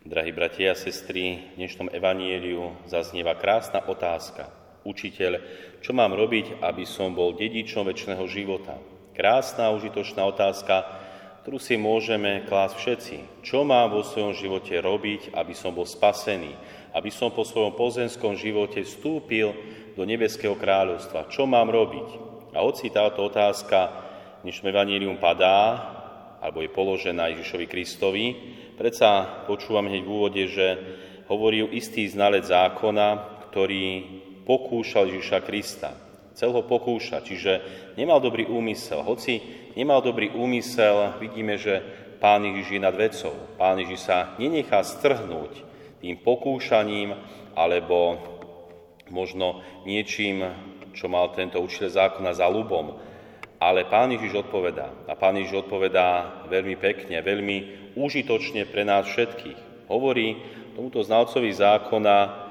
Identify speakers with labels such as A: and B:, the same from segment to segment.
A: Drahí bratia a sestry, v dnešnom evanieliu zaznieva krásna otázka. Učiteľ, čo mám robiť, aby som bol dedičom väčšného života? Krásna, užitočná otázka, ktorú si môžeme klásť všetci. Čo mám vo svojom živote robiť, aby som bol spasený? Aby som po svojom pozemskom živote vstúpil do nebeského kráľovstva? Čo mám robiť? A hoci táto otázka v dnešnom evanílium padá, alebo je položená Ježišovi Kristovi. Predsa počúvam hneď v úvode, že hovorí istý znalec zákona, ktorý pokúšal Ježiša Krista. Chcel ho pokúšať, čiže nemal dobrý úmysel. Hoci nemal dobrý úmysel, vidíme, že Pán Ježiš je nad vecou. Pán Ježiš sa nenechá strhnúť tým pokúšaním alebo možno niečím, čo mal tento učiteľ zákona za ľubom, ale Pán Ježiš odpovedá. A Pán Ježiš odpovedá veľmi pekne, veľmi užitočne pre nás všetkých. Hovorí tomuto znalcovi zákona,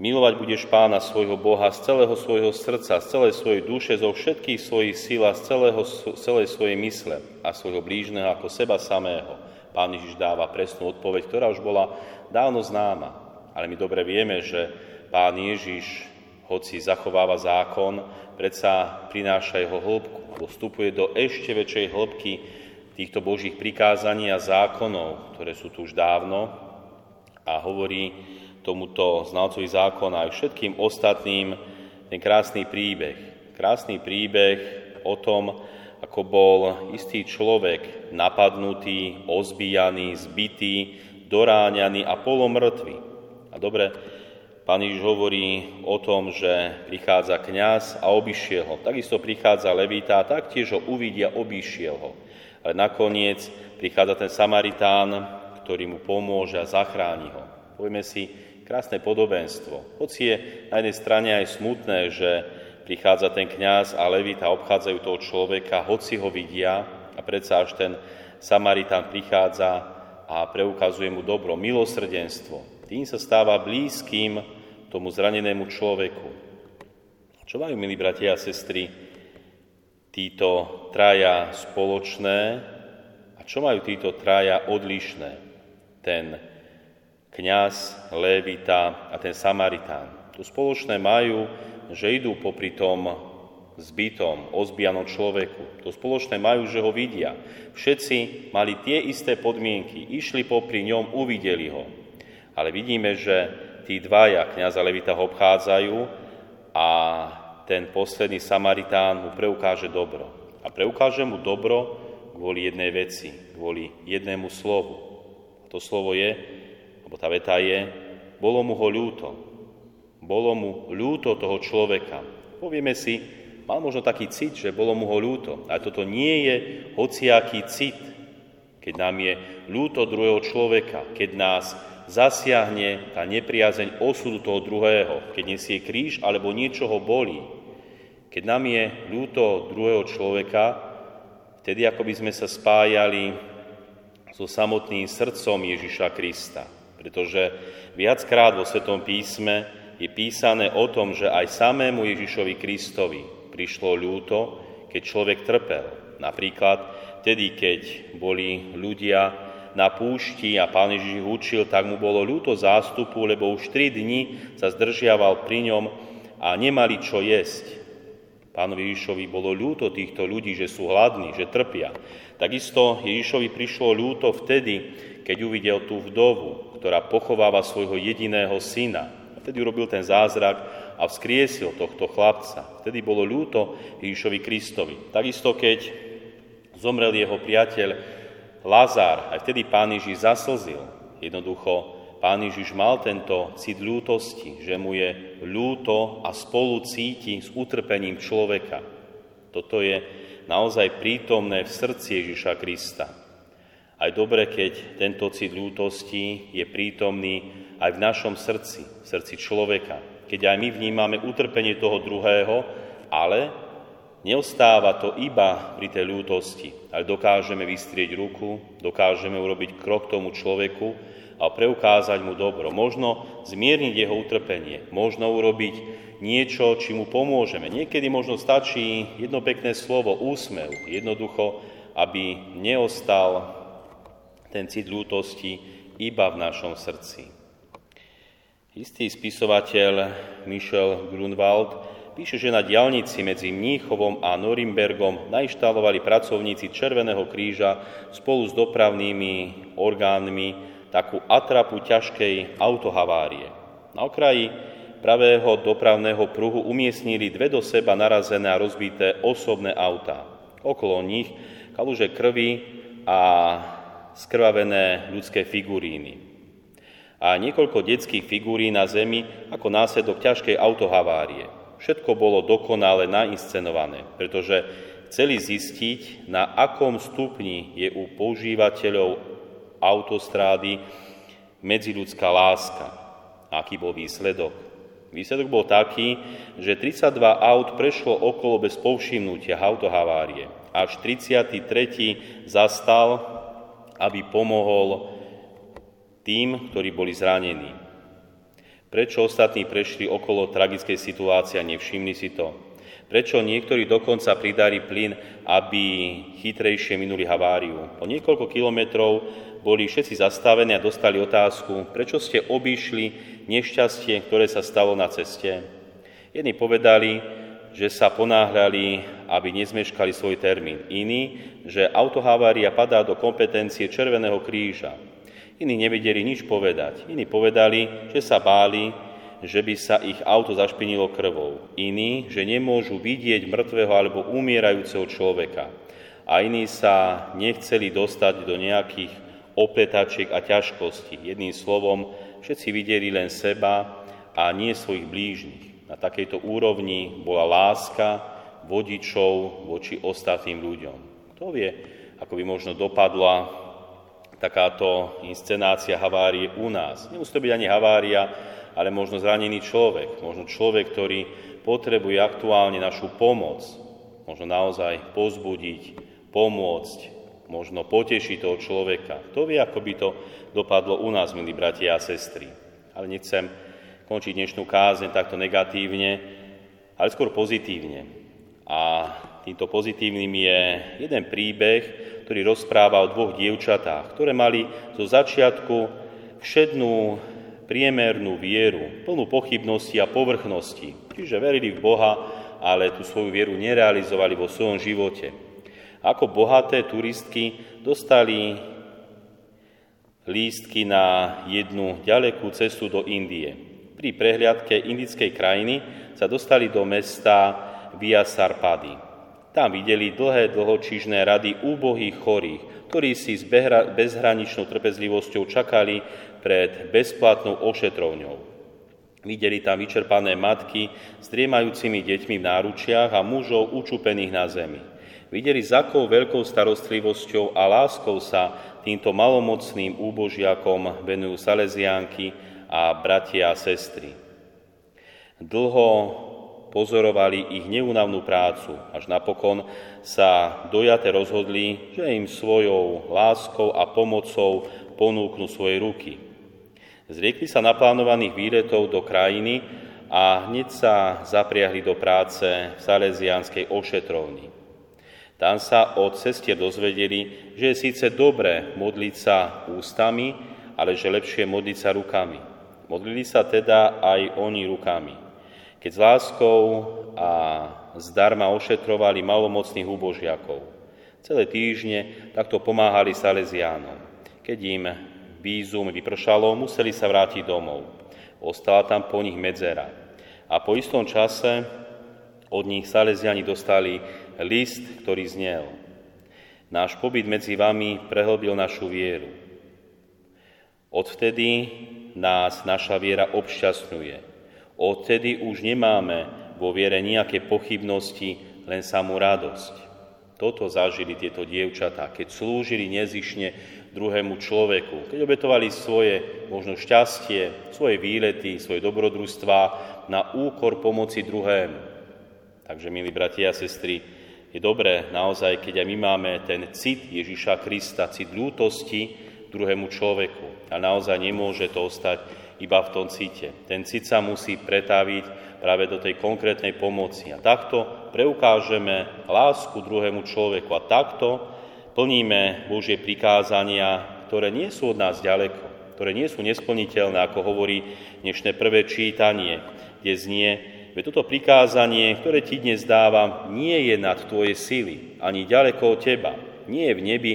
A: milovať budeš Pána svojho Boha z celého svojho srdca, z celej svojej duše, zo všetkých svojich síl a z celého, celej svojej mysle a svojho blížneho ako seba samého. Pán Ježiš dáva presnú odpoveď, ktorá už bola dávno známa. Ale my dobre vieme, že Pán Ježiš hoci zachováva zákon, predsa prináša jeho hĺbku, vstupuje do ešte väčšej hĺbky týchto Božích prikázaní a zákonov, ktoré sú tu už dávno a hovorí tomuto znalcovi zákona aj všetkým ostatným ten krásny príbeh. Krásny príbeh o tom, ako bol istý človek napadnutý, ozbíjaný, zbitý, doráňaný a polomrtvý. A dobre, Pán Ježiš hovorí o tom, že prichádza kňaz a obišiel ho. Takisto prichádza levita a taktiež ho uvidia, obišiel ho. Ale nakoniec prichádza ten Samaritán, ktorý mu pomôže a zachráni ho. Povieme si krásne podobenstvo. Hoci je na jednej strane aj smutné, že prichádza ten kňaz a levita obchádzajú toho človeka, hoci ho vidia a predsa až ten Samaritán prichádza a preukazuje mu dobro, milosrdenstvo. Tým sa stáva blízkym tomu zranenému človeku. Čo majú, milí bratia a sestry, títo traja spoločné a čo majú títo traja odlišné? Ten kňaz, lévita a ten Samaritán. Tu spoločné majú, že idú popri tom zbytom, ozbijanom človeku. To spoločné majú, že ho vidia. Všetci mali tie isté podmienky, išli popri ňom, uvideli ho. Ale vidíme, že tí dvaja, kniaza Levita, ho obchádzajú a ten posledný Samaritán mu preukáže dobro. A preukáže mu dobro kvôli jednej veci, kvôli jednému slovu. A to slovo je, alebo tá veta je, bolo mu ho ľúto. Bolo mu ľúto toho človeka. Povieme si, mal možno taký cit, že bolo mu ho ľúto. Ale toto nie je hociaký cit, keď nám je ľúto druhého človeka, keď nás zasiahne tá nepriazeň osudu toho druhého, keď nesie kríž alebo niečo ho bolí. Keď nám je ľúto druhého človeka, vtedy ako by sme sa spájali so samotným srdcom Ježiša Krista. Pretože viackrát vo Svetom písme je písané o tom, že aj samému Ježišovi Kristovi prišlo ľúto, keď človek trpel. Napríklad vtedy, keď boli ľudia na púšti a pán Ježiš ich učil, tak mu bolo ľúto zástupu, lebo už tri dni sa zdržiaval pri ňom a nemali čo jesť. Pánovi Ježišovi bolo ľúto týchto ľudí, že sú hladní, že trpia. Takisto Ježišovi prišlo ľúto vtedy, keď uvidel tú vdovu, ktorá pochováva svojho jediného syna. A vtedy urobil ten zázrak a vzkriesil tohto chlapca. Vtedy bolo ľúto Ježišovi Kristovi. Takisto, keď zomrel jeho priateľ Lazár, aj vtedy pán Ježiš zaslzil. Jednoducho, pán Ježiš mal tento cit ľútosti, že mu je ľúto a spolu cíti s utrpením človeka. Toto je naozaj prítomné v srdci Ježiša Krista. Aj dobre, keď tento cit ľútosti je prítomný aj v našom srdci, v srdci človeka. Keď aj my vnímame utrpenie toho druhého, ale Neostáva to iba pri tej ľútosti, ale dokážeme vystrieť ruku, dokážeme urobiť krok tomu človeku a preukázať mu dobro. Možno zmierniť jeho utrpenie, možno urobiť niečo, či mu pomôžeme. Niekedy možno stačí jedno pekné slovo, úsmev, jednoducho, aby neostal ten cit ľútosti iba v našom srdci. Istý spisovateľ Michel Grunwald píše, že na diálnici medzi Mníchovom a Norimbergom nainštalovali pracovníci Červeného kríža spolu s dopravnými orgánmi takú atrapu ťažkej autohavárie. Na okraji pravého dopravného pruhu umiestnili dve do seba narazené a rozbité osobné autá. Okolo nich kaluže krvi a skrvavené ľudské figuríny a niekoľko detských figurín na zemi ako následok ťažkej autohavárie. Všetko bolo dokonale nainscenované, pretože chceli zistiť, na akom stupni je u používateľov autostrády medziľudská láska. Aký bol výsledok? Výsledok bol taký, že 32 aut prešlo okolo bez povšimnutia autohavárie. Až 33. zastal, aby pomohol tým, ktorí boli zranení. Prečo ostatní prešli okolo tragickej situácie a nevšimli si to? Prečo niektorí dokonca pridali plyn, aby chytrejšie minuli haváriu? Po niekoľko kilometrov boli všetci zastavení a dostali otázku, prečo ste obišli nešťastie, ktoré sa stalo na ceste. Jedni povedali, že sa ponáhľali, aby nezmeškali svoj termín. Iní, že autohavária padá do kompetencie Červeného kríža. Iní nevedeli nič povedať. Iní povedali, že sa báli, že by sa ich auto zašpinilo krvou. Iní, že nemôžu vidieť mŕtvého alebo umierajúceho človeka. A iní sa nechceli dostať do nejakých opletačiek a ťažkostí. Jedným slovom, všetci videli len seba a nie svojich blížnych. Na takejto úrovni bola láska vodičov voči ostatným ľuďom. Kto vie, ako by možno dopadla takáto inscenácia havárie u nás. Nemusí to byť ani havária, ale možno zranený človek, možno človek, ktorý potrebuje aktuálne našu pomoc, možno naozaj pozbudiť, pomôcť, možno potešiť toho človeka. To vie, ako by to dopadlo u nás, milí bratia a sestry. Ale nechcem končiť dnešnú kázeň takto negatívne, ale skôr pozitívne. A týmto pozitívnym je jeden príbeh, ktorý rozpráva o dvoch dievčatách, ktoré mali zo začiatku všednú priemernú vieru, plnú pochybnosti a povrchnosti. Čiže verili v Boha, ale tú svoju vieru nerealizovali vo svojom živote. Ako bohaté turistky dostali lístky na jednu ďalekú cestu do Indie. Pri prehliadke indickej krajiny sa dostali do mesta Via Sarpady. Tam videli dlhé, dlhočižné rady úbohých chorých, ktorí si s bezhraničnou trpezlivosťou čakali pred bezplatnou ošetrovňou. Videli tam vyčerpané matky s driemajúcimi deťmi v náručiach a mužov učupených na zemi. Videli, s akou veľkou starostlivosťou a láskou sa týmto malomocným úbožiakom venujú Salesiánky a bratia a sestry. Dlho pozorovali ich neunavnú prácu, až napokon sa dojate rozhodli, že im svojou láskou a pomocou ponúknú svoje ruky. Zriekli sa naplánovaných výletov do krajiny a hneď sa zapriahli do práce v Salesianskej ošetrovni. Tam sa od cestier dozvedeli, že je síce dobré modliť sa ústami, ale že lepšie modliť sa rukami. Modlili sa teda aj oni rukami keď s láskou a zdarma ošetrovali malomocných úbožiakov. Celé týždne takto pomáhali Salesiánom. Keď im vízum vypršalo, museli sa vrátiť domov. Ostala tam po nich medzera. A po istom čase od nich Salesiani dostali list, ktorý znel. Náš pobyt medzi vami prehlbil našu vieru. Odvtedy nás naša viera obšťastňuje Odtedy už nemáme vo viere nejaké pochybnosti, len samú radosť. Toto zažili tieto dievčatá, keď slúžili nezišne druhému človeku, keď obetovali svoje možno šťastie, svoje výlety, svoje dobrodružstvá na úkor pomoci druhému. Takže, milí bratia a sestry, je dobré naozaj, keď aj my máme ten cit Ježiša Krista, cit ľútosti druhému človeku. A naozaj nemôže to ostať iba v tom cite. Ten cit sa musí pretaviť práve do tej konkrétnej pomoci. A takto preukážeme lásku druhému človeku a takto plníme Božie prikázania, ktoré nie sú od nás ďaleko. ktoré nie sú nesplniteľné, ako hovorí dnešné prvé čítanie, kde znie, Veď toto prikázanie, ktoré ti dnes dávam, nie je nad tvoje sily, ani ďaleko od teba. Nie je v nebi,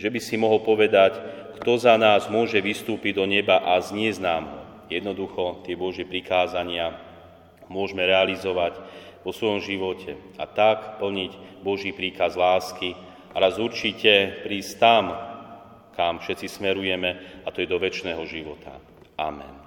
A: že by si mohol povedať, kto za nás môže vystúpiť do neba a zniesť nám ho. Jednoducho tie Božie prikázania môžeme realizovať vo svojom živote a tak plniť Boží príkaz lásky a raz určite prísť tam, kam všetci smerujeme, a to je do väčšného života. Amen.